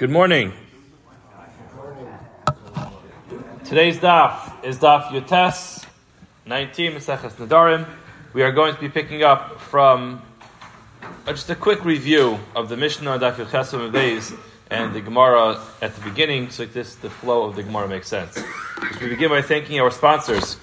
Good morning. Today's daf is daf Yotes 19 Maseches Nadarim. We are going to be picking up from uh, just a quick review of the Mishnah daf Yotes Beis and the Gemara at the beginning, so this the flow of the Gemara makes sense. we begin by thanking our sponsors.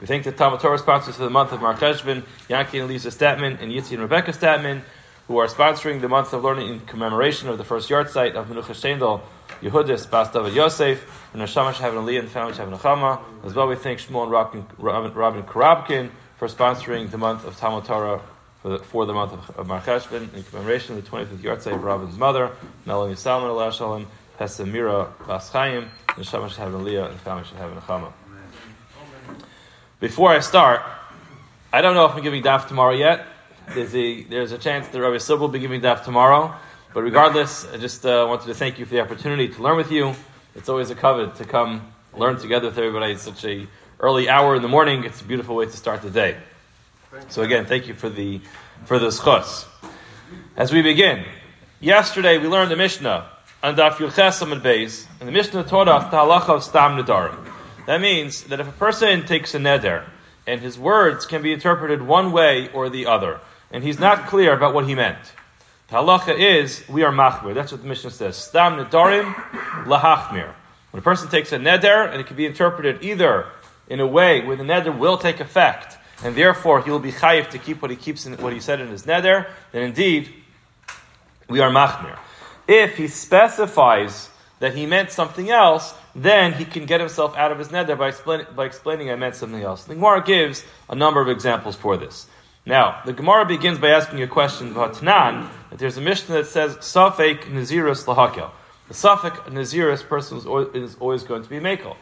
We thank the Talmud Torah sponsors for the month of Mar Yankee and Lisa Statman, and Yitzi and Rebecca Statman who are sponsoring the month of learning in commemoration of the first yahrzeit of Menucha Shendel, Yehudis, Bas David Yosef, and Neshama Shahav and Aliyah and family Shahav Nechama. As well, we thank Shmuel and Robin, Robin, Robin Karabkin for sponsoring the month of Talmud Torah for the, for the month of, of Mar Cheshvan in commemoration of the 25th yahrzeit of Robin's mother, Melanie Salman Allah Shalom, Pesamira Bas Chaim, Neshama Shahav and Aliyah and family Nechama. Before I start, I don't know if I'm giving daf tomorrow yet there's a there's a chance that Rabbi Silva will be giving daf tomorrow. But regardless, I just uh, wanted to thank you for the opportunity to learn with you. It's always a covet to come learn together with everybody. It's such a early hour in the morning. It's a beautiful way to start the day. So again, thank you for the for the schos. As we begin, yesterday we learned the Mishnah on Daf Yulchesam and and the Mishnah taught us the halacha of stam nedarim. That means that if a person takes a neder and his words can be interpreted one way or the other and he's not clear about what he meant. The halacha is, we are machmir. That's what the Mishnah says. Stam nedarim lahachmir. When a person takes a neder, and it can be interpreted either in a way where the neder will take effect, and therefore he will be chayiv to keep what he keeps in, what he said in his neder, then indeed we are machmir. If he specifies that he meant something else, then he can get himself out of his neder by, explain, by explaining I meant something else. The gives a number of examples for this. Now, the Gemara begins by asking a question about Tanan, that there's a Mishnah that says, Safek Nazirus Lahakel. The Safek Nazirus person is always, going to be Makel.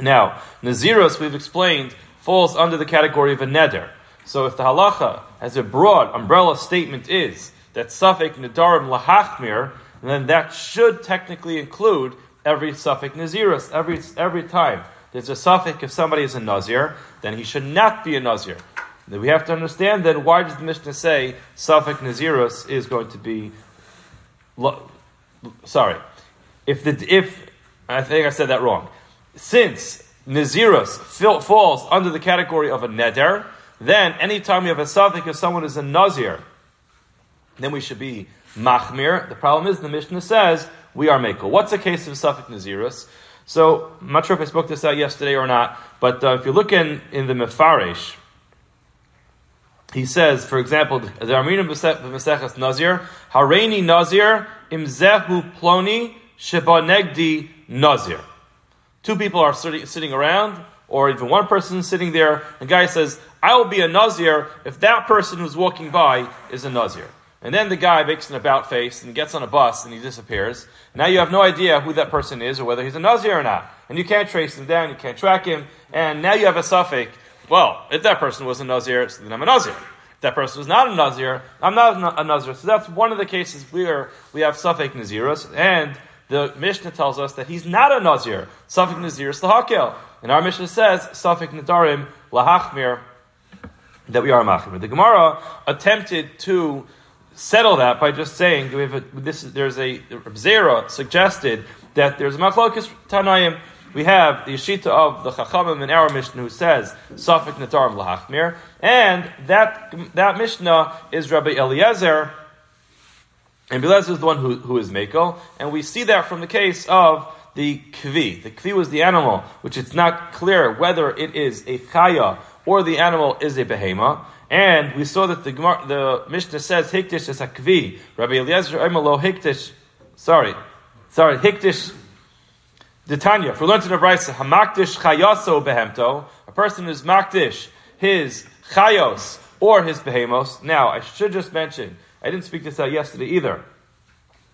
Now, Nazirus, we've explained, falls under the category of a neder. So if the halacha has a broad umbrella statement is that Safek Nadarim Lahachmir, then that should technically include every Safek Nazirus, every, every time. There's a Safek if somebody is a Nazir, then he should not be a Nazir. We have to understand then why does the Mishnah say Safek Nazirus is going to be lo- sorry. If the if I think I said that wrong. Since Nazirus falls under the category of a neder, then anytime you have a Safek if someone is a Nazir, then we should be Machmir. The problem is the Mishnah says we are Mekel. What's the case of Safek Nazirus? So I'm not sure if I spoke this out yesterday or not, but uh, if you look in, in the Mefarish, he says, for example, the Armina Maseches Nazir, Hareini Nazir, Imzehu Ploni, Shebanegdi Nazir. Two people are sitting, around, or even one person is sitting there, and the guy says, I will be a Nazir if that person who's walking by is a Nazir. And then the guy makes an about face and gets on a bus and he disappears. Now you have no idea who that person is or whether he's a Nazir or not. And you can't trace him down, you can't track him, and now you have a safek well, if that person was a Nazir, then I'm a Nazir. If that person was not a Nazir, I'm not a Nazir. So that's one of the cases where we have Safek Nazirus, and the Mishnah tells us that he's not a Nazir. Safek Nazirus Lahakel. And our Mishnah says, Safek Nadarim Lahachmir, that we are Machmir. The Gemara attempted to settle that by just saying, we have a, this, there's a, Zera suggested that there's a Machlokis Tanayim we have the Yeshita of the Chachamim in our Mishnah who says Safik Natar of Lahachmir, and that that Mishnah is Rabbi Eliezer, and Eliezer is the one who, who is Mako, and we see that from the case of the kvi. The kvi was the animal, which it's not clear whether it is a chaya or the animal is a behema. And we saw that the the Mishnah says hiktish is a kvi. Rabbi Eliezer Emelo hiktish. Sorry, sorry hiktish the Tanya, for learned in the Brisa, Hamakdish chayaso behemto, a person is makdish his chayos or his behemos. Now, I should just mention, I didn't speak this out yesterday either,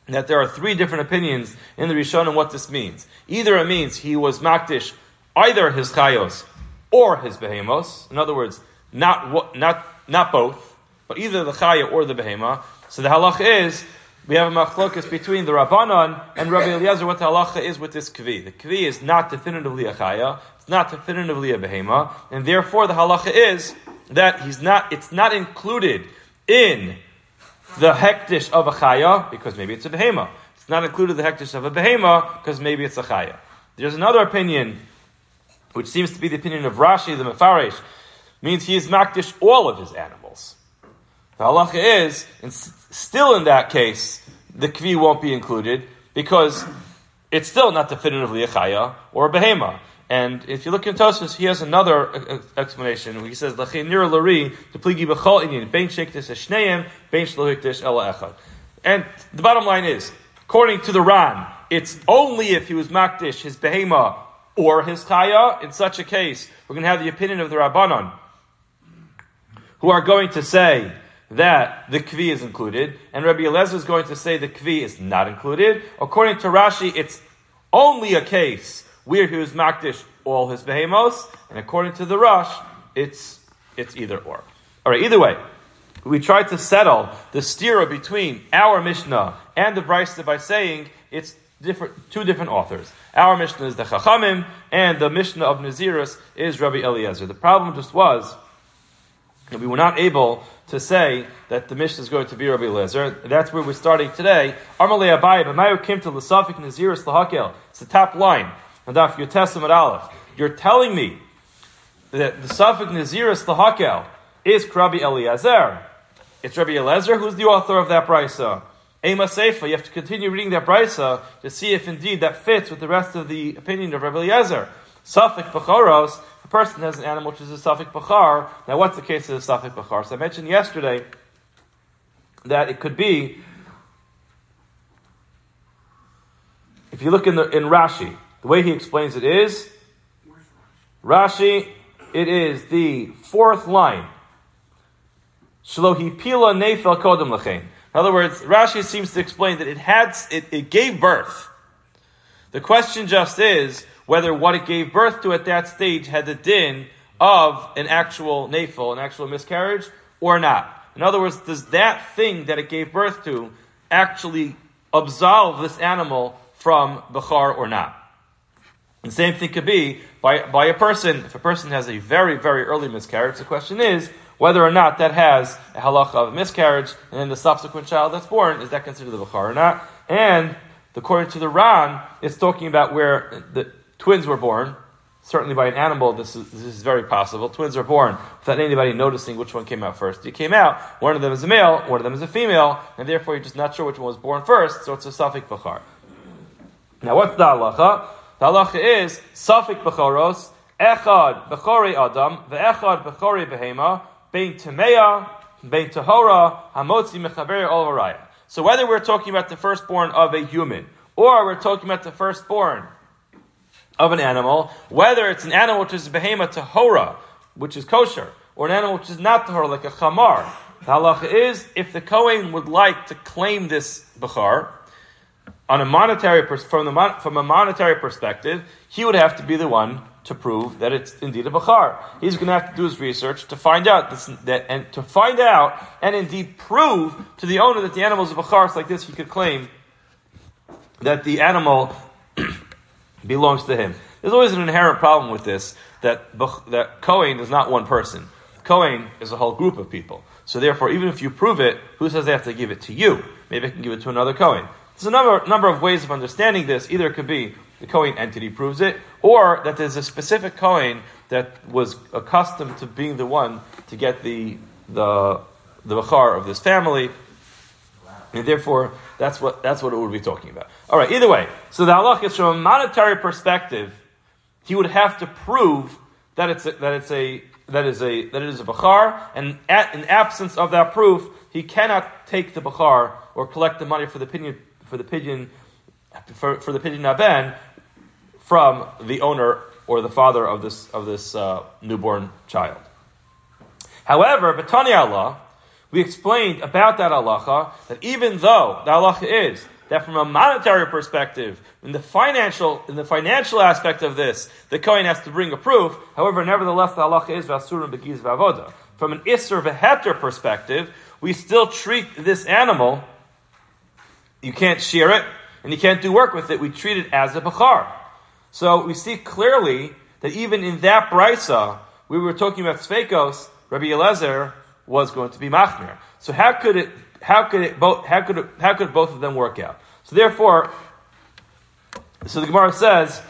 that there are three different opinions in the Rishon on what this means. Either it means he was makdish either his chayos or his behemos. In other words, not not not both, but either the chaya or the behema. So the halach is we have a machlokas between the Rabbanon and Rabbi Eliezer what the halacha is with this kvi. The kvi is not definitively a chaya, it's not definitively a behema, and therefore the halacha is that he's not, it's not included in the hektish of a chaya because maybe it's a behema. It's not included in the hektish of a behema because maybe it's a chaya. There's another opinion, which seems to be the opinion of Rashi, the Mefarish, means he is makdish all of his animals. The halacha is, and still in that case, the kvi won't be included because it's still not definitively a chaya or a behema. And if you look in Tosfos, he has another uh, uh, explanation. He says, "Lachinir lari to pligi b'chol inyan bein shektis eshneim bein shlohiktish ela echad." And the bottom line is, according to the Ran, it's only if he was makdish his behema or his chaya. In such a case, we're going to have the opinion of the Rabbanon, who are going to say that the kvi is included, and Rabbi Eliezer is going to say the kvi is not included. According to Rashi, it's only a case where he was makdish all his behemos, and according to the Rush, it's it's either or. All right, either way, we tried to settle the stira between our Mishnah and the Brisa by saying it's different, two different authors. Our Mishnah is the Chachamim, and the Mishnah of Nazirus is Rabbi Eliezer. The problem just was that we were not able to say that the Mishnah is going to be Rabbi Eliezer. That's where we're starting today. Armalei Abaye, B'mayu Kim to L'safik Nazirus L'hakel. It's the top line. Adaf Yotesim at Aleph. You're telling me that the Safik Naziris Lahakel is Rabbi Eliezer. It's Rabbi Eliezer who's the author of that brisa. Ema Seifa, you have to continue reading that brisa to see if indeed that fits with the rest of the opinion of Rabbi Eliezer. Safik Bacharos, a person has an animal which is a Safik Bachar. Now, what's the case of the Safik Bachar? So I mentioned yesterday that it could be, if you look in, the, in Rashi, the way he explains it is Rashi, it is the fourth line. Pila. In other words, Rashi seems to explain that it had it, it gave birth. The question just is whether what it gave birth to at that stage had the din of an actual nafel, an actual miscarriage, or not. In other words, does that thing that it gave birth to actually absolve this animal from Bechar or not? The same thing could be by, by a person. If a person has a very, very early miscarriage, the question is whether or not that has a halacha of a miscarriage, and then the subsequent child that's born, is that considered the Bukhar or not? And according to the Ran, it's talking about where the twins were born. Certainly by an animal, this is, this is very possible. Twins are born without anybody noticing which one came out first. It came out, one of them is a male, one of them is a female, and therefore you're just not sure which one was born first, so it's a safek Bukhar. Now what's the halacha? The halacha is Safik Bechoros, Echad Bechori Adam, Ve'echad Bechori Behema, Bein Temeya, Bein Tahora, Hamotzi Mechaber Olavaraya. So whether we're talking about the firstborn of a human, or we're talking about the firstborn of an animal, whether it's an animal which is Behema Tahora, which is kosher, or an animal which is not Tahora, like a Chamar, the halacha is if the Kohen would like to claim this Bechar, on a monetary from the from a monetary perspective, he would have to be the one to prove that it's indeed a bachar. He's going to have to do his research to find out this, that and to find out and indeed prove to the owner that the animal is a bachar. It's like this, he could claim that the animal belongs to him. There's always an inherent problem with this that that Kohen is not one person. Cohen is a whole group of people. So therefore, even if you prove it, who says they have to give it to you? Maybe I can give it to another Cohen. There's a number, number of ways of understanding this. Either it could be the Cohen entity proves it, or that there's a specific Cohen that was accustomed to being the one to get the, the, the Bachar of this family. And therefore, that's what, that's what it would be talking about. All right, either way. So the halach is from a monetary perspective, he would have to prove that it's a, that it's a that is a that it is a bachar, and at, in absence of that proof, he cannot take the bachar or collect the money for the pidyon for the pidyon for, for the pidyon haben from the owner or the father of this of this uh, newborn child. However, Batani Allah, we explained about that halacha that even though the halacha is that from a monetary perspective, in the financial in the financial aspect of this, the kohen has to bring a proof. However, nevertheless, the halacha is vasurim begiz vavoda. From an isser veheter perspective, we still treat this animal you can't shear it, and you can't do work with it. We treat it as a bachar. So we see clearly that even in that brisa, we were talking about Svekos, Rabbi Eliezer was going to be machmir. So how could it how could it both, how could, it, how could both of them work out? So therefore, so the Gemara says,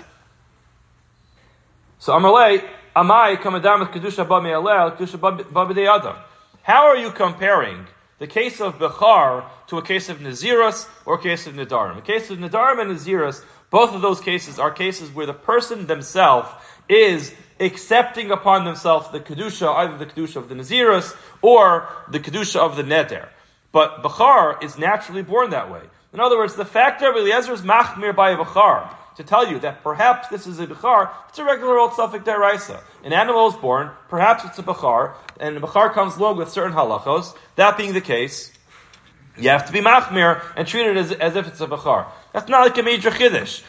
so Amalei, Amai, Kamadam Kedusha Ba Me'alel, Kedusha Ba Adam. How are you comparing the case of Bechar to a case of Nazirus or a case of Nadarim? A case of Nadarim and Nazirus, both of those cases are cases where the person themselves is accepting upon themselves the Kedusha, either the Kedusha of the Nazirus or the Kedusha of the Neder. But Bechar is naturally born that way. In other words, the fact that Eliezer is Machmir by a to tell you that perhaps this is a Bechar, it's a regular old Safek Deraisa. An animal is born, perhaps it's a Bechar, and Bechar comes along with certain halachos. That being the case, you have to be Machmir and treat it as, as if it's a Bechar. That's not like a major Chiddush.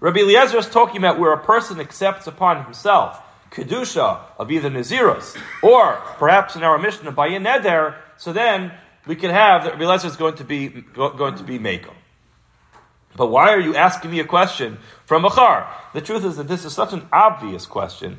Rabbi Eliezer is talking about where a person accepts upon himself kedusha of either Nazirus or perhaps in our Mishnah of a neder, so then we can have that Rabbi is going to be going to be Mako. But why are you asking me a question from Achar? The truth is that this is such an obvious question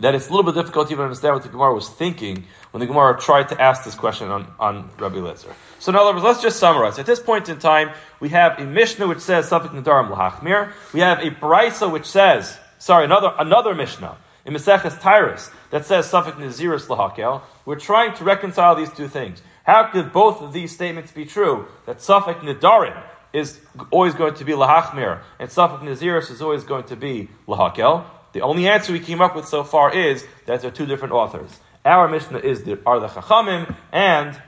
that it's a little bit difficult to even understand what the Gemara was thinking when the Gemara tried to ask this question on, on Rabbi Lezer. So in other words, let's just summarize. At this point in time, we have a Mishnah which says Safik Nadarim. We have a Brisa which says, sorry, another another Mishnah in Maseches Taharos that says Safik Naziris Lahakel. We're trying to reconcile these two things. How could both of these statements be true? That Safik Nadarim is always going to be Lahachmir and Safik Naziris is always going to be Lahakel. The only answer we came up with so far is that they're two different authors. Our Mishnah is the, are the Chachamim, and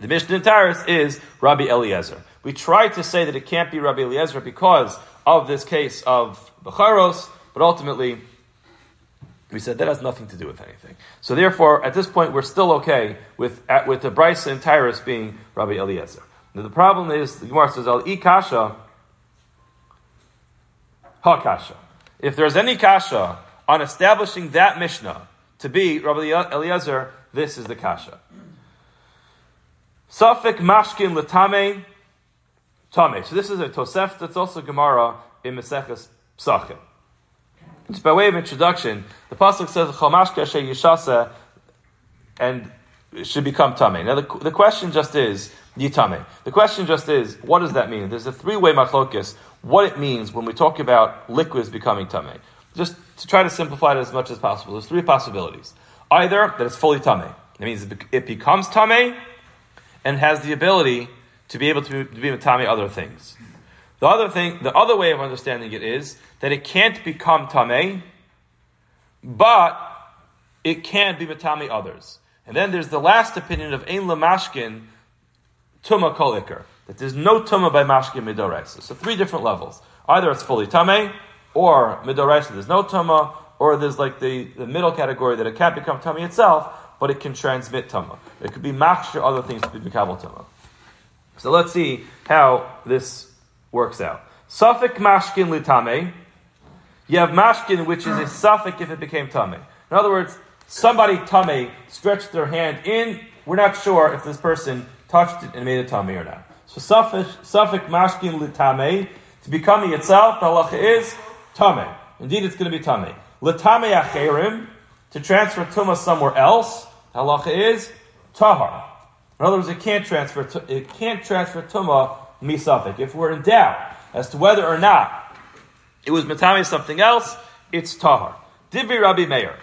the Mishnah in Taharos is Rabbi Eliezer. We tried to say that it can't be Rabbi Eliezer because of this case of Becharos, but ultimately we said that has nothing to do with anything. So therefore, at this point, we're still okay with with the Brisa and Taharos being Rabbi Eliezer. Now the problem is the Gemara says Al Ikasha Hakasha. If there's any kasha on establishing that Mishnah to be Rabbi Eliezer, this is the kasha. Safik mashkin letame tame. So this is a Tosef that's also Gemara in Maseches Psachim. Just by way of introduction, the pasuk says Chamashke Yishasa and should become tame. Now the, the question just is yitame. The question just is, what does that mean? There's a three-way machlokis what it means when we talk about liquids becoming tamei. Just to try to simplify it as much as possible, there's three possibilities. Either that it's fully tamei. That means it becomes tamei and has the ability to be able to, to be tamei other things. The other thing, the other way of understanding it is that it can't become tamei, but it can be matami others. And then there's the last opinion of Ein Lamashkin Tuma Kolikar that there's no tuma by mashkin midoraisa. So three different levels. Either it's fully tame, or midoraisa there's no tuma, or there's like the, the middle category that it can't become tamei itself, but it can transmit tuma. It could be machshir, other things to be mikabel tuma. So let's see how this works out. Safek mashkin litame. You have mashkin, which is a safek if it became tame. In other words, somebody tame stretched their hand in. We're not sure if this person touched it and made it tame or not. So safek mashkin litame to becoming itself, the halacha is tame. Indeed, it's going to be tame. Litame acherim to transfer tuma somewhere else, the halacha is tahar. In other words, it can't transfer it can't transfer tuma misafik. If we're in doubt as to whether or not it was matame something else, it's tahar. Divi Rabbi Meir.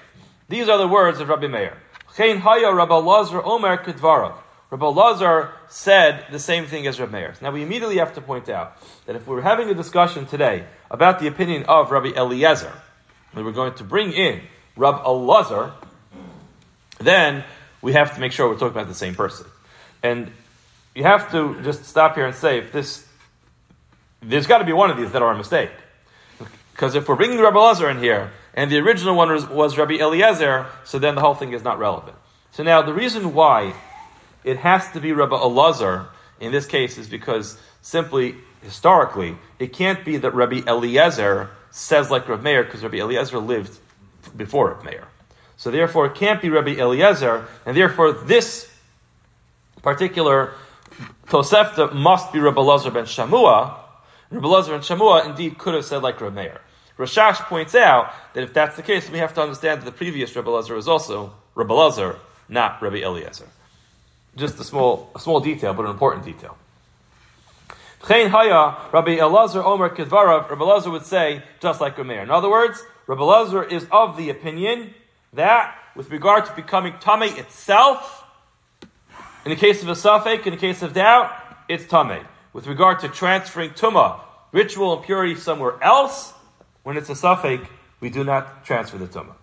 These are the words of Rabbi Meir. Chein haya Rabbi Lazar Omer kedvarav. Rabbi Lazar said the same thing as Rabbi Meir. Now we immediately have to point out that if we're having a discussion today about the opinion of Rabbi Eliezer, and we're going to bring in Rabbi Elazar, then we have to make sure we're talking about the same person. And you have to just stop here and say if this, there's got to be one of these that are a mistake. Because if we're bringing Rabbi Elazar in here, and the original one was, was Rabbi Eliezer, so then the whole thing is not relevant. So now the reason why it has to be Rabbi Elazar in this case is because simply historically it can't be that Rabbi Eliezer says like Rabbi Meir because Rabbi Eliezer lived before Rabbi Meir. So therefore it can't be Rabbi Eliezer, and therefore this particular Tosefta must be Rabbi Elazar ben Shamua. Rabbi Elazar ben Shamua indeed could have said like Rabbi Meir. Rashash points out that if that's the case, we have to understand that the previous Rabbi Elazar was also Rabbi Elazar, not Rabbi Eliezer. just a small, a small detail, but an important detail. Haya, Rabbi Elazar Omer Kedvarav, Rabbi Elazar would say, just like Rameir. In other words, Rabbi Elazar is of the opinion that, with regard to becoming Tame itself, in the case of a Safek, in the case of doubt, it's Tame. With regard to transferring Tumah, ritual impurity somewhere else, when it's a Safek, we do not transfer the Tumah.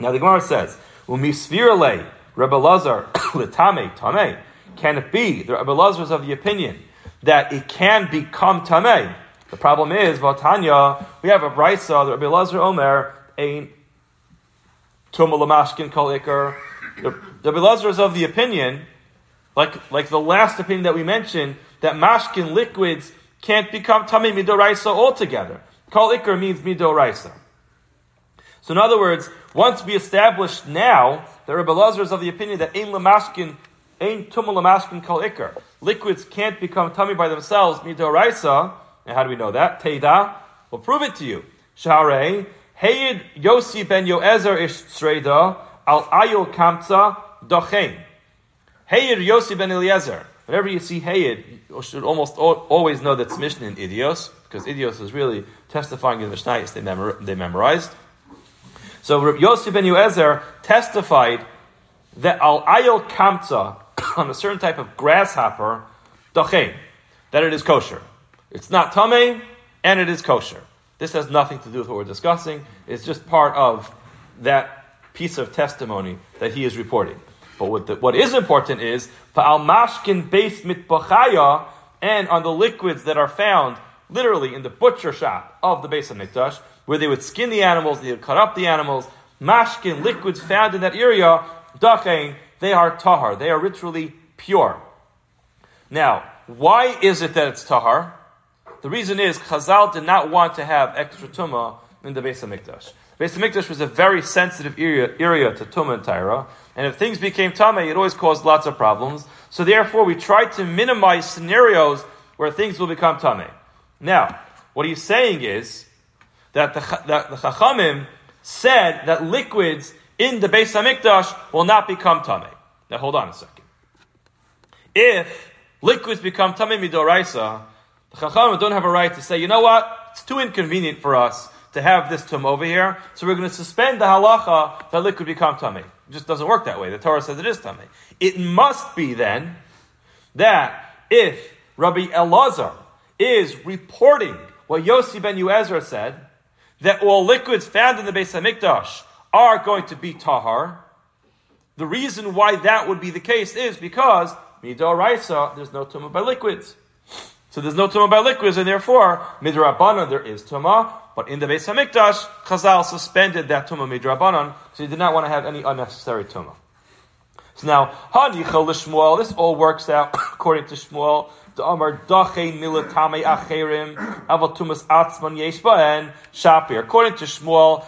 Now the Gemara says, Umisvirale, Rebbe Lazar, Litame, Tame. Can it be the Rebbe Lazar is of the opinion that it can become Tameh? The problem is, Vatanya, we have a Brisa, the Rebbe Lazar Omer, a Tumah Lamashkin Kol. Rebbe Lazar is of the opinion, like, like the last opinion that we mentioned, that mashkin liquids can't become Tameh Midoraisa altogether. Kol Iker means Midoraisa. So in other words, once we establish now that Rebbe Lazar is of the opinion that Ein Lamashkin, Ein Tumul Lamashkin Kol Ikar, liquids can't become tamei by themselves, Midoraisa, and how do we know that? Teida, we'll prove it to you. Share, Heyid Yosi ben Yoezer ish Sreda, Al Ayil Kamtza, Dochein. Heyid Yosi ben Eliezer. Whenever you see Hayid, you should almost always know that's Mishnah in Idios, because Idios is really testifying in the Mishnah they, they memorized. So Yossi ben Yoezer testified that al ayil kamta on a certain type of grasshopper, dachein, that it is kosher. It's not tame, and it is kosher. This has nothing to do with what we're discussing. It's just part of that piece of testimony that he is reporting. But what, the, what is important is al mashkin Beis mitbachaya, and on the liquids that are found literally in the butcher shop of the Beis of Mikdash, where they would skin the animals, they would cut up the animals. Mashkin, liquids found in that area, dachain, they are tahar. They are ritually pure. Now, why is it that it's tahar? The reason is Chazal did not want to have extra tumah in the Beis of Hamikdash. Beis Hamikdash was a very sensitive area, area to tumah and taira, and if things became tameh, it always caused lots of problems. So therefore, we tried to minimize scenarios where things will become tameh. Now, what he's saying is that the, that the Chachamim said that liquids in the Beis Hamikdash will not become tamei. Now hold on a second. If liquids become tamei midoraisa, the Chachamim don't have a right to say, you know what, it's too inconvenient for us to have this tum over here, so we're going to suspend the halacha that liquid become tamei. It just doesn't work that way. The Torah says it is tamei. It must be then that if Rabbi Elazar is reporting what Yossi ben Yoezer said, that all liquids found in the Beis Hamikdash are going to be tahar. The reason why that would be the case is because midoraisa there's no tumah by liquids. So there's no tumah by liquids, and therefore midrabanan there is tumah. But in the Beis Hamikdash, Chazal suspended that tumah midrabanan, so he did not want to have any unnecessary tumah. So now, Hanichel Shmuel, this all works out according to Shmuel. The Amar Dachein Milatame Acherim Avatumas Atzman Yeshbaen Shapir. According to Shmuel,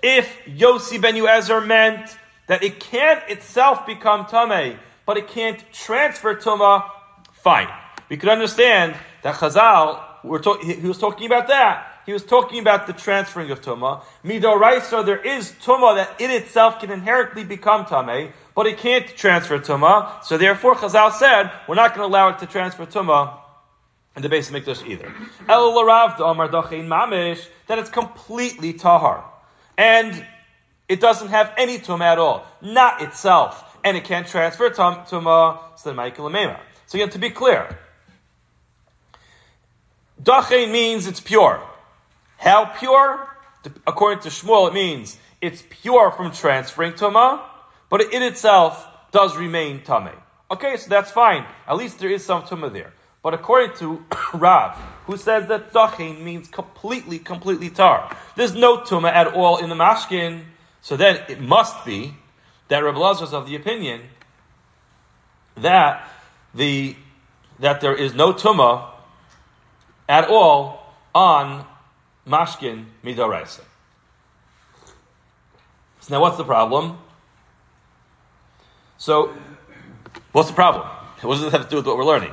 if Yossi ben Yoezer meant that it can't itself become Tame, but it can't transfer Tuma, fine. We could understand that Chazal, talk, he was talking about that. He was talking about the transferring of Tuma. Midoraisa, there is Tuma that in itself can inherently become Tame, but it can't transfer Tumah. So therefore, Chazal said, we're not going to allow it to transfer Tumah in the Beis Mikdash either. El Mamish, that it's completely Tahar. And it doesn't have any Tumah at all. Not itself. And it can't transfer Tumah, so then So again, to be clear, Dachein means it's pure. How pure? According to Shmuel, it means it's pure from transferring tuma, but it in itself does remain tame. Okay, so that's fine. At least there is some tuma there. But according to Rav, who says that dachin means completely, completely tar, there's no tuma at all in the mashkin. So then it must be that Rabbi Lazar is of the opinion that the that there is no tuma at all on mashkin midoraisa. So now, what's the problem? So, what's the problem? What does this have to do with what we're learning?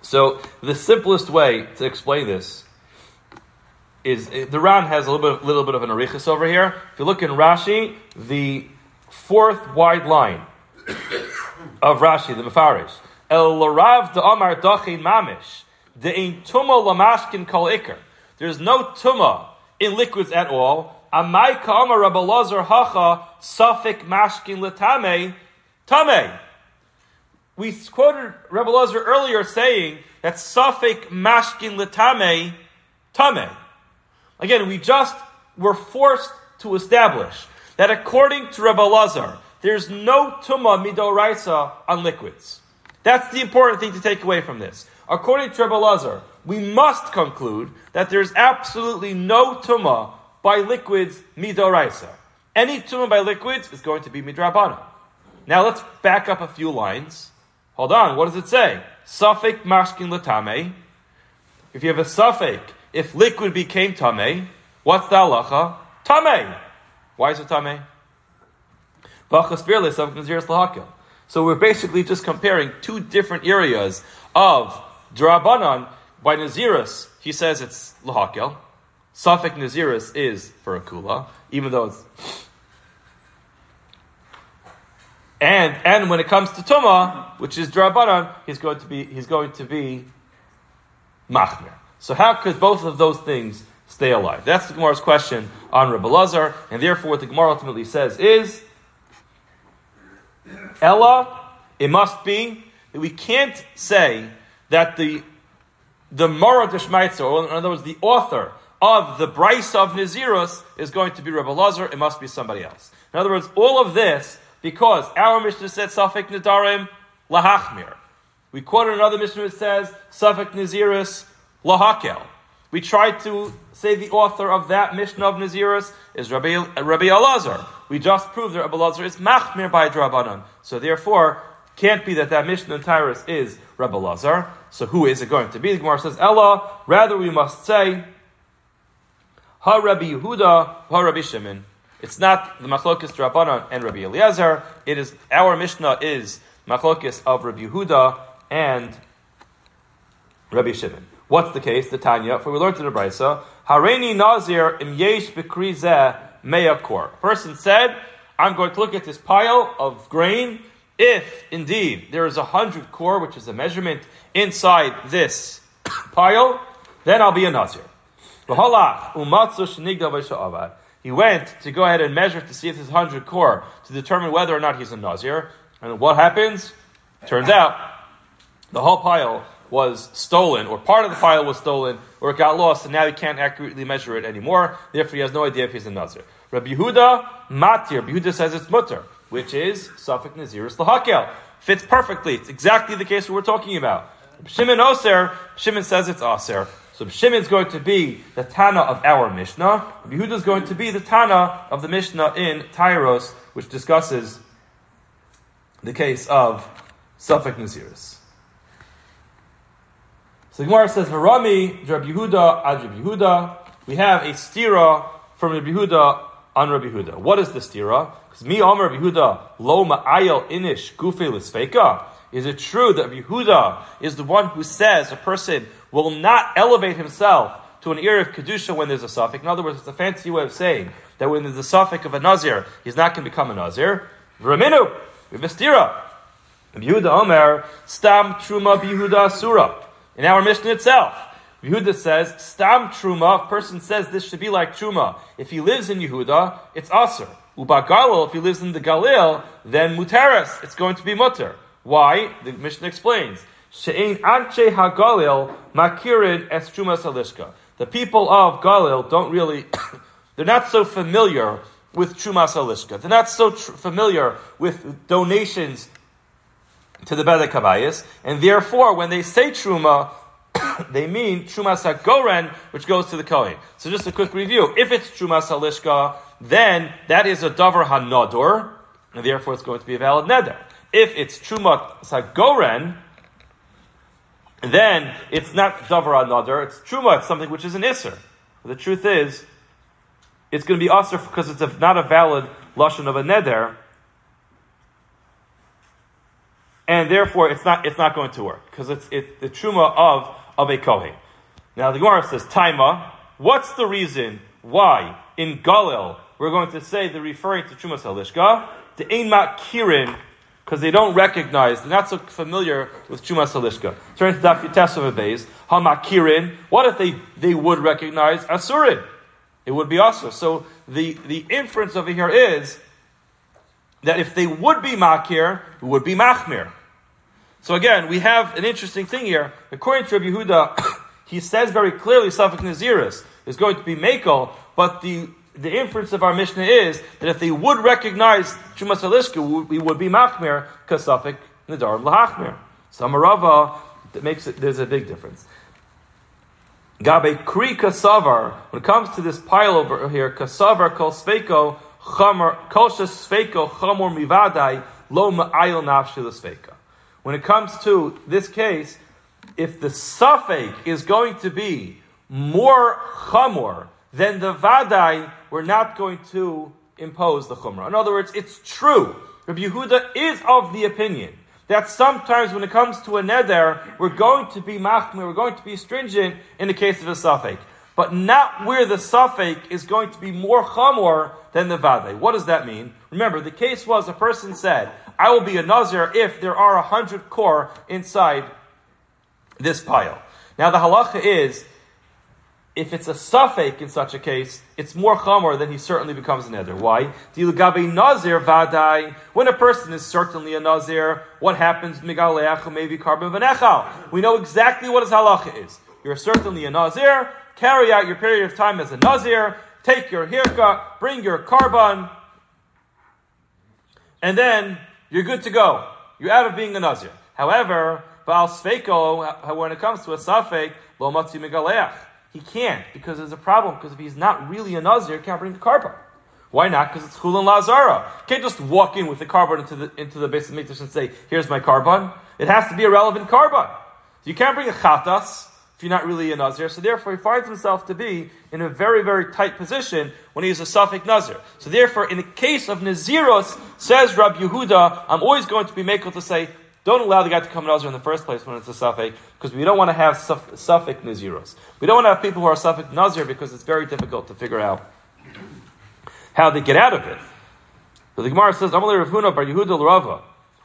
So, the simplest way to explain this is eh, the Ran has a little bit, little bit of an arichas over here. If you look in Rashi, the fourth wide line of Rashi, the Mefarish. El Larav de Omar Dochin Mamish. De ein lamashkin kol ikr. There's no tuma in liquids at all. Amai ka'amar Rabbi Lazar hacha safik mashkin letame tame. We quoted Rabbi Lazar earlier saying that safik mashkin letame tame. Again, we just were forced to establish that according to Rabbi Lazar, there's no tuma midoraisa on liquids. That's the important thing to take away from this. According to Rabbi Lazar, we must conclude that there's absolutely no tuma by liquids midoraisa. Any tuma by liquids is going to be midrabana. Now let's back up a few lines. Hold on, what does it say? Safek mashkin latame. If you have a safek, if liquid became tame, what's the halacha? Tame. Why is it tame? So we're basically just comparing two different areas of Drabanan by Naziris. He says it's lahakel. Safek Naziris is for a kula, even though it's. And and when it comes to Tuma, which is Drabanan, he's going to be he's going to be Machmir. So how could both of those things stay alive? That's the Gemara's question on Rebbe Lazar, and therefore what the Gemara ultimately says is Ella, it must be that we can't say that the the Mara Deshmaitzer, or in other words, the author of the Brisa of Nazirus is going to be Rebbe Lazar, it must be somebody else. In other words, all of this because our Mishnah said Safek Nadarim Lahachmir. We quoted another Mishnah that says Safek Nazirus Lahakel. We tried to say the author of that Mishnah of Nazirus is Rabbi, uh, Rabbi Elazar. We just proved that Rabbi Elazar is Machmir by Drabanan. So therefore, can't be that that Mishnah in Taharos is Rabbi Elazar. So who is it going to be? The Gemara says Ella. Rather, we must say Ha Rabbi Yehuda, Ha Rabbi Shimon. It's not the Machlokis Drabanan and Rabbi Eliezer. It is our Mishnah is Machlokis of Rabbi Yehuda and Rabbi Shimon. What's the case? The Tanya. For we learned in the Brisa, Hareni Nazir im yesh bekrize meyakor. Person said, I'm going to look at this pile of grain. If indeed there is a hundred core, which is a measurement inside this pile, then I'll be a Nazir. He went to go ahead and measure to see if there's 100 core to determine whether or not he's a Nazir. And what happens? Turns out the whole pile was stolen, or part of the file was stolen, or it got lost, and now he can't accurately measure it anymore. Therefore, he has no idea if he's a Nazir. Rabbi Yehuda, Matir. Rabbi Yehuda says it's mutter, which is Safek Nazirus Lahakel. Fits perfectly. It's exactly the case we're talking about. Shimon Oser, Shimon says it's Aser. So Shimon is going to be the Tana of our Mishnah. Yehuda is going to be the Tana of the Mishnah in Taharos, which discusses the case of Safek Nazirus. So Gemara says, Harami, Rabbi Yehuda, Ad Rabbi Yehuda. We have a stira from Rabbi Yehuda on Rabbi Yehuda. What is the stira? Because me, Omer Rabbi Yehuda, lo ma'ayel inish gufe l'sfeka. Is it true that Rabbi Yehuda is the one who says a person will not elevate himself to an era of Kedusha when there's a safek? In other words, it's a fancy way of saying that when there's a safek of a Nazir, he's not going to become a Nazir. V'raminu, we have a stira. Rabbi Yehuda Omer, stam truma Yehuda surah. In our Mishnah itself, Yehuda says, Stam Truma, person says this should be like Truma. If he lives in Yehuda, it's Aser. Uba Galil, if he lives in the Galil, then Mutaris, it's going to be Mutter. Why? The Mishnah explains. She'ein Anche HaGalil Makirin Es Truma Salishka. The people of Galil don't really, they're not so familiar with Truma Salishka. They're not so tr- familiar with donations to the Bedek Kabayas, and therefore, when they say Truma, they mean Truma Sagoren, which goes to the Kohen. So just a quick review. If it's Truma Salishka, then that is a Davar HaNodor, and therefore it's going to be a valid Neder. If it's Truma Sagoren, then it's not Davar HaNodor, it's Truma, it's something which is an Isser. The truth is, it's going to be Asr because it's a, not a valid Lashon of a Neder, and therefore it's not it's not going to work because it's it, the truma of of a kohen. Now the Gemara says taima. What's the reason why in Galil we're going to say the referring to truma salishka the einmat kirin because they don't recognize, they're not so familiar with Chuma Salishka. Turn to Daf Yitesov Beis, Hamakirin, what if they, they would recognize Asurin? It would be Asur. So the, the inference over here is that if they would be Makir, would be Machmir. So again, we have an interesting thing here. According to Rabbi Yehuda, he says very clearly Safik Naziris is going to be Makel, but the the inference of our Mishnah is that if they would recognize Chumas Halishka, we would be Machmir, Kasafik, Nadar, Lahachmir. Samarava, that makes it, there's a big difference. Gabe Kri Kasavar, when it comes to this pile over here, Kasavar Kol When it comes to this case, if the safek is going to be more chamor then the vadai we're not going to impose the chumrah. In other words, it's true. Rabbi Yehuda is of the opinion that sometimes when it comes to a neder, we're going to be machmir, we're going to be stringent in the case of a safek, but not where the safek is going to be more chamor than the vadai. What does that mean? Remember, the case was a person said, "I will be a nazir if there are a hundred core inside this pile." Now the halacha is if it's a safek in such a case, it's more chamor than he certainly becomes a neder. Why? nazir vadai. When a person is certainly a nazir, what happens? Maybe korban v'nechal. We know exactly what his halacha is. You're certainly a nazir. Carry out your period of time as a nazir. Take your haircut. Bring your korban, and then you're good to go. You're out of being a nazir. However, Baal Sveiko, uh, when it comes to a safek, lo matzi migaleach he can't because there's a problem. Because if he's not really a Nazir, he can't bring the korban. Why not? Because it's Chulin Lazara. Can't just walk in with the korban into the into the Beis of Mikdash and say, "Here's my korban." It has to be a relevant korban. You can't bring a chatas you're not really a Nazir. So therefore, he finds himself to be in a very very tight position when he is a safek Nazir. So therefore, in the case of Naziros, says Rab Yehuda, I'm always going to be makel to say, don't allow the guy to come Nazir in the first place when it's a safek, because we don't want to have safek Naziros. We don't want to have people who are safek Nazir because it's very difficult to figure out how they get out of it. But the Gemara says, Amalei Rav Huna bar Yehuda l'Rava,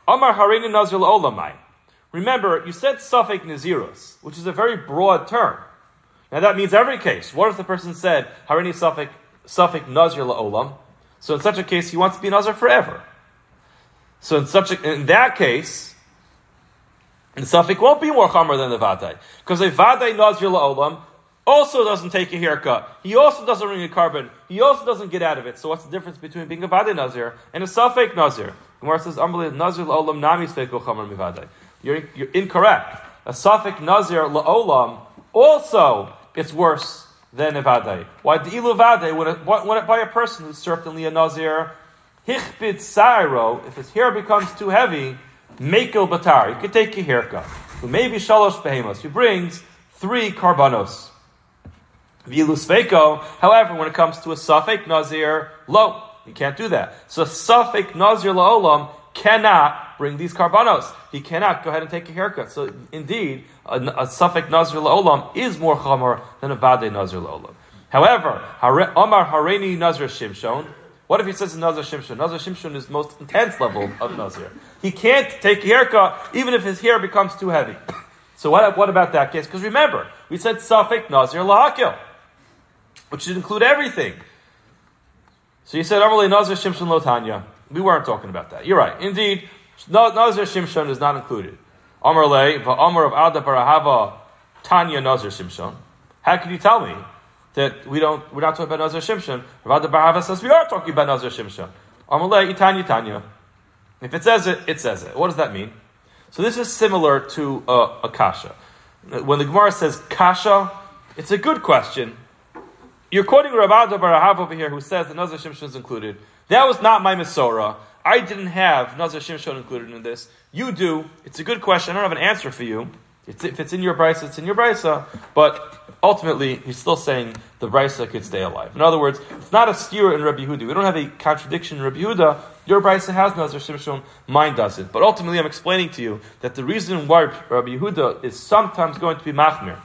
Amar Harini Nazir l'Olamai. Remember, you said safek Nazirus, which is a very broad term. Now that means every case. What if the person said Harini safek safek Nazir la'olam? So in such a case, he wants to be Nazir forever. So in such a, in that case, the safek won't be more chamer than the vadai. Because a vadai nazir la'olam also doesn't take a haircut. He also doesn't ring a korban. He also doesn't get out of it. So what's the difference between being a vadai nazir and a safek nazir? Gemara says, nazir la'olam nami. You're, you're incorrect. A safek nazir la'olam also it's worse than a vadai. Why the ilu vadai when, it, when it, by a person who's certainly a nazir, hichbit sairo, if his hair becomes too heavy, Mekel Batar. You could take a haircut. Who maybe Shalosh Behemos. Who brings three karbanos. Vilusveko. However, when it comes to a safek Nazir, lo, you can't do that. So safek Nazir Laolam cannot bring these karbanos. He cannot go ahead and take a haircut. So indeed, a, a safek Nazir Laolam is more chamor than a Vadai Nazir Laolam. However, Omar Hareni Nazir Shimshon, what if he says Nazir Shimshon? Nazir Shimshon is the most intense level of Nazir. He can't take a haircut even if his hair becomes too heavy. So what, what about that case? Because remember, we said Safik Nazir Lahakil, which should include everything. So you said Amalei Nazir Shimshon Lotanya. We weren't talking about that. You're right. Indeed, Nazir Shimshon is not included. Amar Amarle, Amar of Ada bar Ahava, Tanya Nazir Shimshon. How can you tell me that we don't, we're not talking about Nazir Shimshon. Rav Ada bar Ahava says we are talking about Nazir Shimshon. Amalei, Itanya Tanya. If it says it, it says it. What does that mean? So this is similar to uh, a kasha. When the Gemara says kasha, it's a good question. You're quoting Rabbi Barahav over here who says that Nazir Shimshon is included. That was not my Masorah. I didn't have Nazir Shimshon included in this. You do. It's a good question. I don't have an answer for you. It's, if it's in your brisa, it's in your brisa. But ultimately, he's still saying the brisa could stay alive. In other words, it's not a steer in Rabbi Yehuda. We don't have a contradiction in Rabbi Yehuda. Your brisa has Nazir Shimshon, mine doesn't. But ultimately, I'm explaining to you that the reason why Rabbi Yehuda is sometimes going to be machmir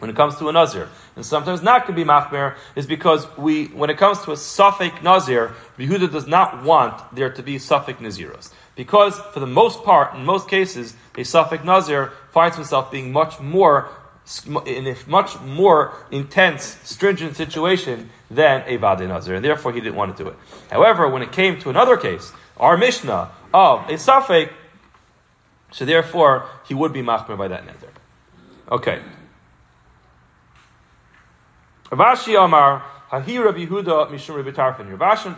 when it comes to a nazir, and sometimes not to be machmir, is because we, when it comes to a safek nazir, Yehuda does not want there to be safek naziros Because for the most part, in most cases, a Safek Nazir finds himself being much more in a much more intense, stringent situation than a Vadai Nazir, and therefore he didn't want to do it. However, when it came to another case, our Mishnah of a Safek, so therefore he would be machmer by that neder. Okay. Ravashi Amar, Hahi Rabbi Yehuda Mishum Rabbi Tarfon.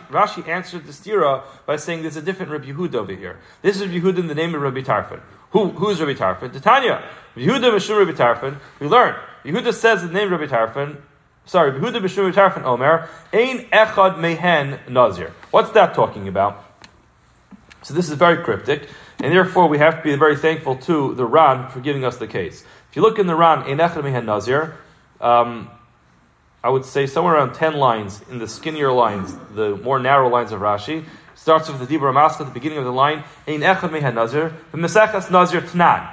Rashi, answered the stira by saying there's a different Rabbi Yehuda over here. This is Yehuda in the name of Rabbi Tarfon. Who, who is Rabbi Tarfon? Titania. Yehuda Mishum Rabbi Tarfon. We learn. Yehuda says the name Rabbi Tarfon. Sorry, Yehuda Mishum Rabbi Tarfon Omer. Ein Echad Mehen Nazir. What's that talking about? So this is very cryptic, and therefore we have to be very thankful to the Ran for giving us the case. If you look in the Ran, Ein Echad Mehen Nazir, um, I would say somewhere around 10 lines in the skinnier lines, the more narrow lines of Rashi. Starts with the Dibra Mask at the beginning of the line, Ein Echad Meha Nazir, the Mesechas Nazir Tnan.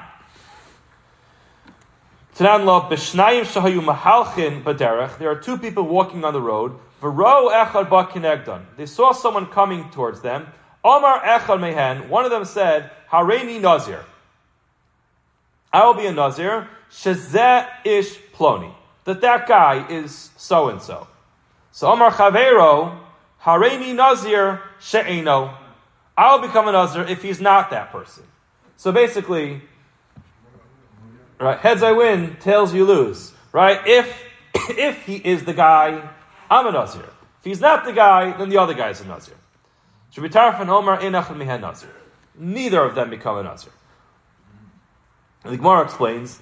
Tnan lo b'shnayim shahayu mahalchin. There are two people walking on the road. Echad They saw someone coming towards them. Omar echad mehen. One of them said, Hareini Nazir. I will be a Nazir. Shezeh ish ploni that that guy is so and so. So Omar Chavero, Haremi Nazir She'eno. I'll become a Nazir if he's not that person. So basically, right, heads I win, tails you lose. Right? If if he is the guy, I'm a Nazir. If he's not the guy, then the other guy is a Nazir. Shabitar and Omar Enach Nazir. Neither of them become a Nazir. The Gemara explains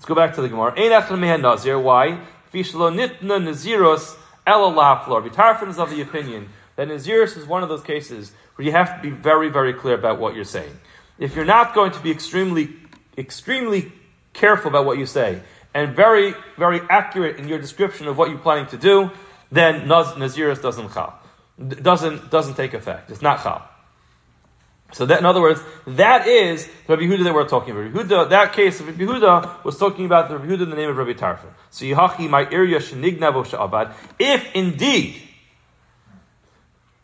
Let's go back to the Gemara. Ein echad nazir. Why? Fishlo nitna naziros elalaflor. Vitarfin is of the opinion that naziris is one of those cases where you have to be very, very clear about what you're saying. If you're not going to be extremely, extremely careful about what you say and very, very accurate in your description of what you're planning to do, then naz, naziris doesn't chal. Doesn't, doesn't take effect. It's not chal. So that, in other words, that is Rabbi Yehuda that we're talking about. Rabbi Yehuda, that case of Rabbi Yehuda was talking about the Rabbi Yehuda in the name of Rabbi Tarfon. So Yihachi my sha'abad. If indeed,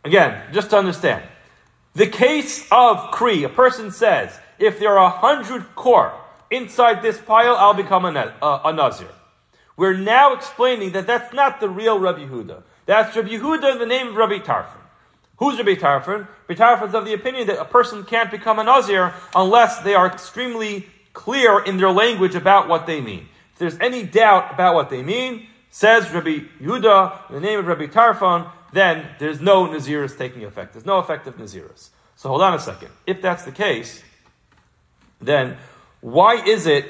again, just to understand, the case of Kri, a person says, if there are a hundred kor inside this pile, I'll become a, a, a Nazir. We're now explaining that that's not the real Rabbi Yehuda. That's Rabbi Yehuda in the name of Rabbi Tarfon. Who's Rabbi Tarfon? Rabbi Tarfon is of the opinion that a person can't become a Nazir unless they are extremely clear in their language about what they mean. If there's any doubt about what they mean, says Rabbi Yehuda, in the name of Rabbi Tarfon, then there's no Naziris taking effect. There's no effect of Naziris. So hold on a second. If that's the case, then why is it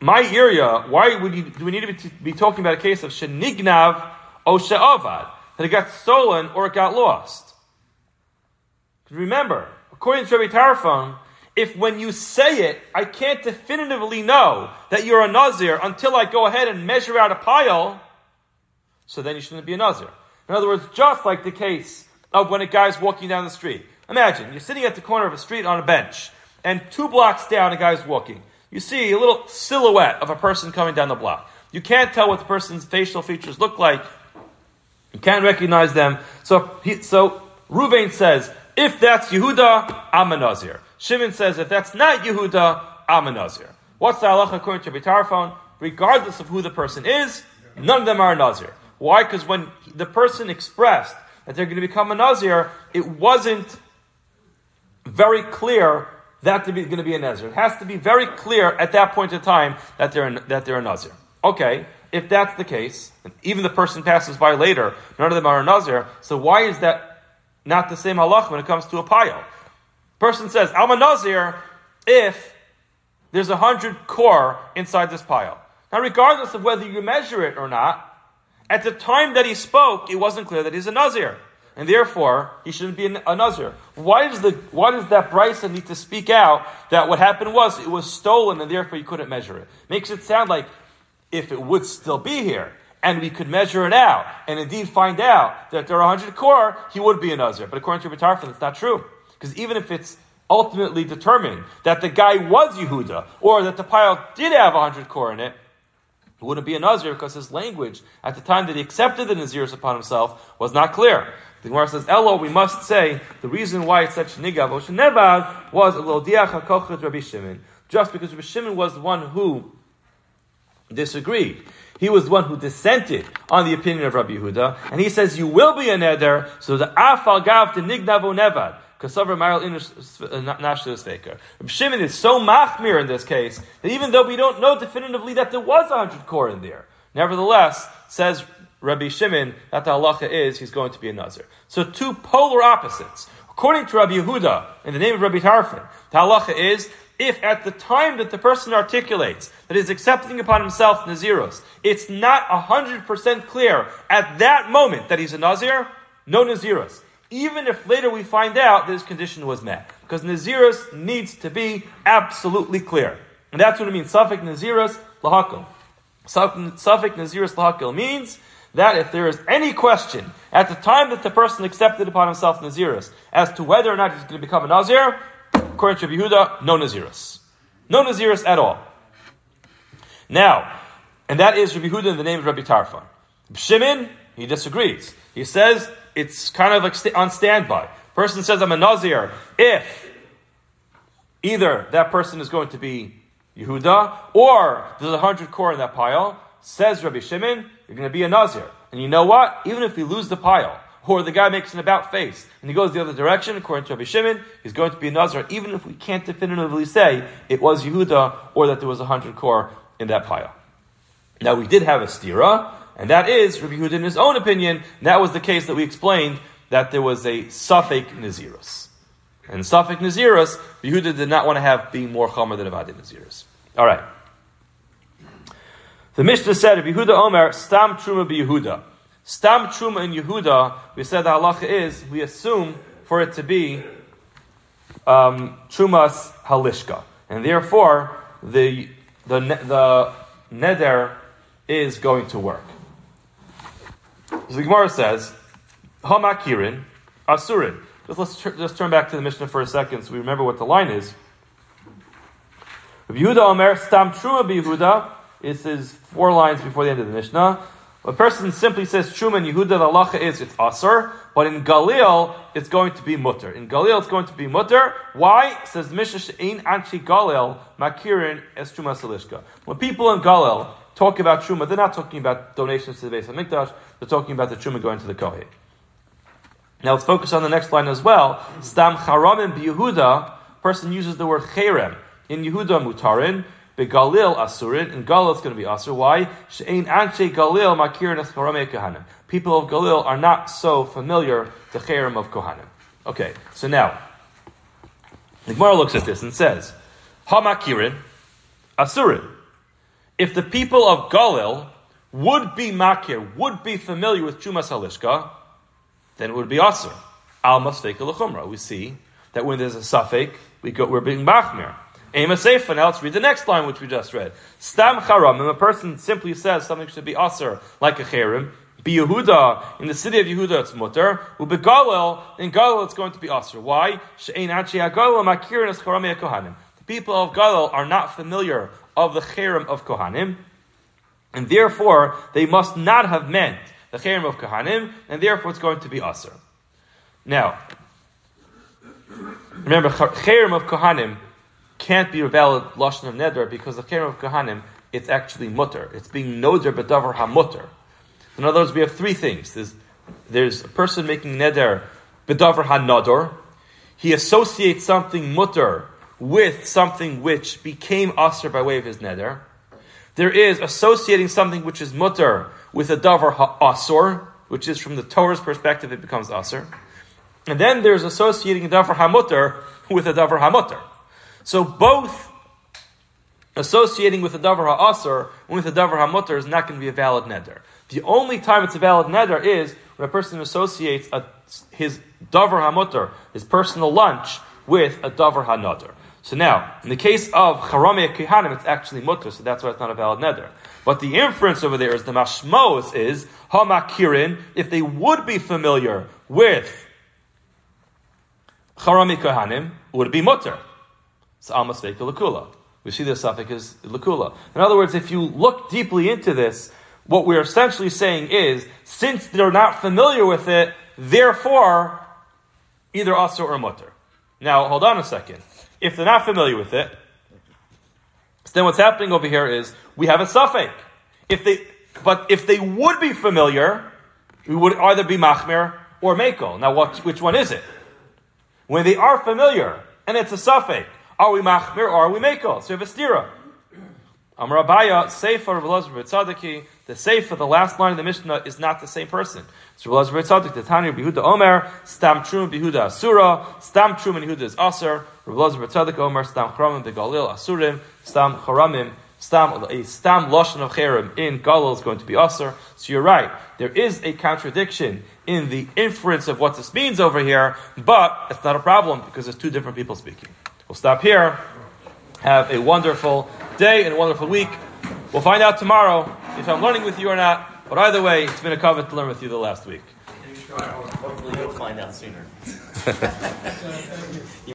my area? Why would you, do we need to be, be talking about a case of shenignav o she'avad that it got stolen or it got lost? Remember, according to Rabbi Tarfon, if when you say it, I can't definitively know that you're a Nazir until I go ahead and measure out a pile, so then you shouldn't be a Nazir. In other words, just like the case of when a guy's walking down the street. Imagine, you're sitting at the corner of a street on a bench, and two blocks down, a guy's walking. You see a little silhouette of a person coming down the block. You can't tell what the person's facial features look like. You can't recognize them. So, he, so Ruvain says, if that's Yehuda, I'm a Nazir. Shimon says, if that's not Yehuda, I'm a Nazir. What's the halacha according to Bitarfon? Regardless of who the person is, none of them are a Nazir. Why? Because when the person expressed that they're going to become a Nazir, it wasn't very clear that be going to be a Nazir. It has to be very clear at that point in time that they're a, that they're a Nazir. Okay, if that's the case, even the person passes by later, none of them are a Nazir. So why is that not the same halach when it comes to a pile. Person says, I'm a Nazir if there's a hundred kor inside this pile. Now, regardless of whether you measure it or not, at the time that he spoke, it wasn't clear that he's a Nazir. And therefore, he shouldn't be a Nazir. Why does, the, why does that Brisa need to speak out that what happened was it was stolen and therefore you couldn't measure it? Makes it sound like if it would still be here, and we could measure it out, and indeed find out that there are 100 kor, he would be a Nazir. But according to Rabbi Tarfon, it's not true. Because even if it's ultimately determined that the guy was Yehuda, or that the pile did have 100 kor in it, He wouldn't be a Nazir because his language at the time that he accepted the Naziris upon himself was not clear. The Gemara says, Elo, we must say the reason why it's such nigav nevad was Rabbi Shimon. Just because Rabbi Shimon was the one who disagreed. He was the one who dissented on the opinion of Rabbi Yehuda, and he says, You will be a neder, so the afal gav to nignavu nevad. Kasavar Maral uh, Nashlis Faker. Shimon is so machmir in this case that even though we don't know definitively that there was a hundred kor in there, nevertheless, says Rabbi Shimon that the halacha is he's going to be a nazir. So two polar opposites. According to Rabbi Yehuda, in the name of Rabbi Tarfon, the halacha is if at the time that the person articulates that he's accepting upon himself Naziros, it's not 100% clear at that moment that he's a Nazir, no Naziros even if later we find out this condition was met. Because Nazirus needs to be absolutely clear. And that's what it means. Safek Nazirus lahakil. Safek Nazirus lahakil means that if there is any question at the time that the person accepted upon himself Nazirus as to whether or not he's going to become a Nazir, according to Yehuda, no Nazirus. No Nazirus at all. Now, and that is Rabbi Yehuda in the name of Rabbi Tarfon. Shimon, he disagrees. He says it's kind of like on standby. Person says, I'm a Nazir. If either that person is going to be Yehuda, or there's a hundred kor in that pile, says Rabbi Shimon, you're going to be a Nazir. And you know what? Even if we lose the pile, or the guy makes an about face and he goes the other direction, according to Rabbi Shimon, he's going to be a Nazir, even if we can't definitively say it was Yehuda or that there was a hundred kor in that pile. Now we did have a stira, and that is Rabbi Yehuda in his own opinion. That was the case that we explained that there was a Safek Nazirus. And Safek Nazirus, Yehuda did not want to have being more Chomer than Avadi Nazirus. All right. The Mishnah said, Yehuda Omer, Stam Truma Yehuda. Stam Truma in Yehuda, we said the halacha is, we assume for it to be um, Trumas Halishka. And therefore, the, the, the neder is going to work. So the Gemara says, Hamakirin, Asurin. Just let's tr- just turn back to the Mishnah for a second so we remember what the line is. Yehuda Omer, Stam Truma Yehuda, it says four lines before the end of the Mishnah. A person simply says Truma and Yehuda, the halacha is it's Asur, but in Galil, it's going to be mutter. In Galil, it's going to be mutter. Why? Says Mishnah She'in Anchi Galil, Makirin es Truma Salishka. When people in Galil talk about Truma, they're not talking about donations to the Beis HaMikdash, they're talking about the Truma going to the Kohen. Now let's focus on the next line as well. Stam Charamim Yehuda, person uses the word Cherem. In Yehuda Mutarin, Begalil Asurin, in Galil it's going to be Asur. Why? She'ein Galil Kohanim. People of Galil are not so familiar to Cherem of Kohanim. Okay, so now, the Gemara looks at this and says, Hamakirin Asurin if the people of Galil would be makir, would be familiar with Chumas Halishka, then it would be asur. Al Masfek We see that when there's a safek, we go, we're being machmir. Aim a sefer. Now let's read the next line, which we just read. Stam charam. If a person simply says something should be aser, like a cherem, be Yehuda, in the city of Yehuda it's mutter, ubegalel, in Galil it's going to be aser. Why? She'ein achi hagalil makirin es kohanim. The people of Galil are not familiar of the cherem of Kohanim, and therefore they must not have meant the cherem of Kohanim, and therefore it's going to be Aser. Now, remember, cherem of Kohanim can't be a valid lashon of neder because the cherem of kahanim it's actually mutter. It's being noder bedavar hamutter. In other words, we have three things. There's, there's a person making neder bedavar hanador. He associates something mutter with something which became asr by way of his neder. There is associating something which is mutter with a davar ha'asur, which is from the Torah's perspective, it becomes asr. And then there's associating a davar hamutter with a davar hamutter. So both associating with a davar ha'asr and with a davar hamutter is not going to be a valid neder. The only time it's a valid neder is when a person associates a, his davar hamutter, his personal lunch, with a davar hanadar. So now, in the case of Charame Kihanim, it's actually mutter, so that's why it's not a valid neder. But the inference over there is the mashmos is hamakirin, if they would be familiar with Charame Kihanim, would be mutter. So almost lakula. We see the safek is lakula. In other words, if you look deeply into this, what we're essentially saying is, since they're not familiar with it, therefore, either asr or mutter. Now, hold on a second. If they're not familiar with it, then what's happening over here is we have a safek. If they, but if they would be familiar, we would either be machmir or mako. Now, what, which one is it? When they are familiar, and it's a safek, are we machmir or are we mako? So we have a stira. Amar Abaye, Sefer Velazar Tzadiki, the Sefer, the last line of the Mishnah, is not the same person. So Velazar Tzadik, the Tanya Behuda Omer, Stam Trum Behuda Asura, Stam Trum and Yehuda is Aser, Velazar Tzadik Omer, Stam Charamim Begalil Asurim, Stam Charamim, Stam, a Stam Lashon of Cherem in Galil is going to be Aser. So you're right. There is a contradiction in the inference of what this means over here, but it's not a problem because there's two different people speaking. We'll stop here. Have a wonderful day and a wonderful week. We'll find out tomorrow if I'm learning with you or not. But either way, it's been a kavod to learn with you the last week. Hopefully, you'll find out sooner.